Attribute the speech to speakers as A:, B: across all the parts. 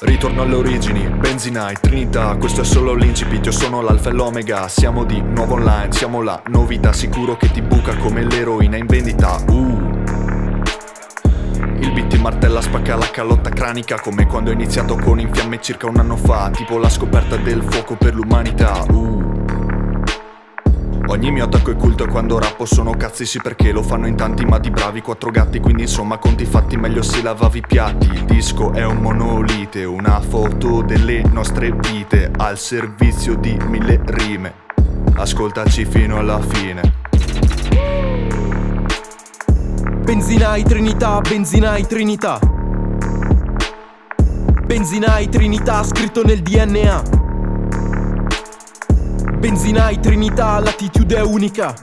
A: Ritorno alle origini, benzinai, trinità Questo è solo l'incipit, io sono l'alfa e l'omega Siamo di nuovo online, siamo la novità Sicuro che ti buca come l'eroina in vendita Uh il beat ti martella spacca la calotta cranica Come quando ho iniziato con Infiamme circa un anno fa Tipo la scoperta del fuoco per l'umanità Uh. Ogni mio attacco è culto e quando rappo sono cazzi sì perché lo fanno in tanti ma di bravi quattro gatti Quindi insomma conti fatti meglio se lavavi i piatti. Il disco è un monolite, una foto delle nostre vite Al servizio di mille rime. Ascoltaci fino alla fine
B: Benzinai Trinità, benzinai Trinità Benzinai Trinità scritto nel DNA Benzinai Trinità, l'attitude unica.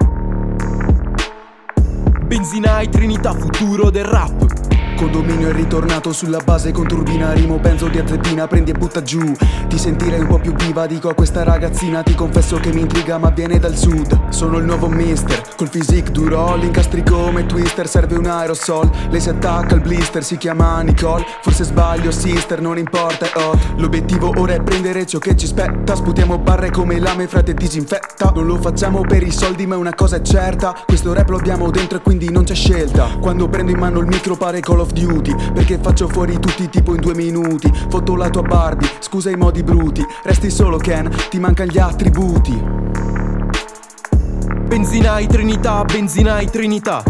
B: Benzinai Trinità, futuro del rap.
C: Condominio è ritornato sulla base con turbina Rimo penso di atletina, prendi e butta giù. Ti sentirei un po' più viva, dico a questa ragazzina Ti confesso che mi intriga ma viene dal sud. Sono il nuovo mister, col physique duro L'incastri come twister, serve un aerosol. Lei si attacca al blister, si chiama Nicole. Forse sbaglio sister, non importa, è hot. L'obiettivo ora è prendere ciò che ci spetta. Sputiamo barre come lame, frate disinfetta. Non lo facciamo per i soldi ma una cosa è certa. Questo rap lo abbiamo dentro e quindi non c'è scelta. Quando prendo in mano il micro pare Call of Duty Perché faccio fuori tutti tipo in due minuti. Fotto la tua Barbie, scusa i modi bruti Resti solo Ken, ti mancano gli attributi.
B: Benzinai Trinità, benzinai Trinità.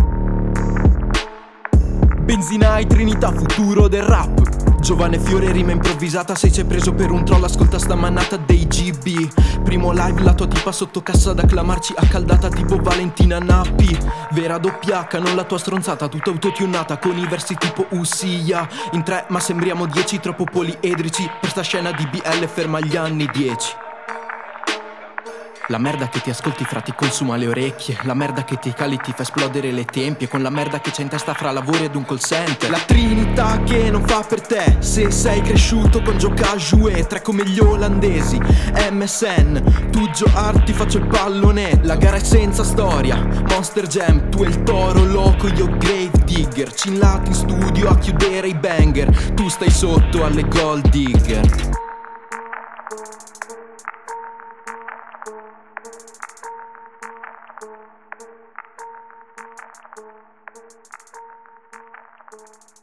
B: Benzinai Trinità, futuro del rap Giovane fiore rima improvvisata. Sei c'è preso per un troll Ascolta sta manata dei GB Primo live la tua tipa sotto cassa Da clamarci accaldata tipo Valentina Nappi. Vera doppia H non la tua stronzata. Tutta autotunata con i versi tipo Ussia In tre ma sembriamo dieci Troppo poliedrici. Per sta scena di BL ferma gli anni dieci la merda che ti ascolti fra ti consuma le orecchie. La merda che ti cali ti fa esplodere le tempie. Con la merda che c'è in testa fra lavori ed un call center. La trinità che non fa per te. Se sei cresciuto con gioca e Tre come gli olandesi. MSN Tu Art ti faccio il pallone. La gara è senza storia. Monster Jam Tu e il toro loco Io Grave Digger. Cinlati in studio a chiudere i banger. Tu stai sotto alle gold digger
D: you.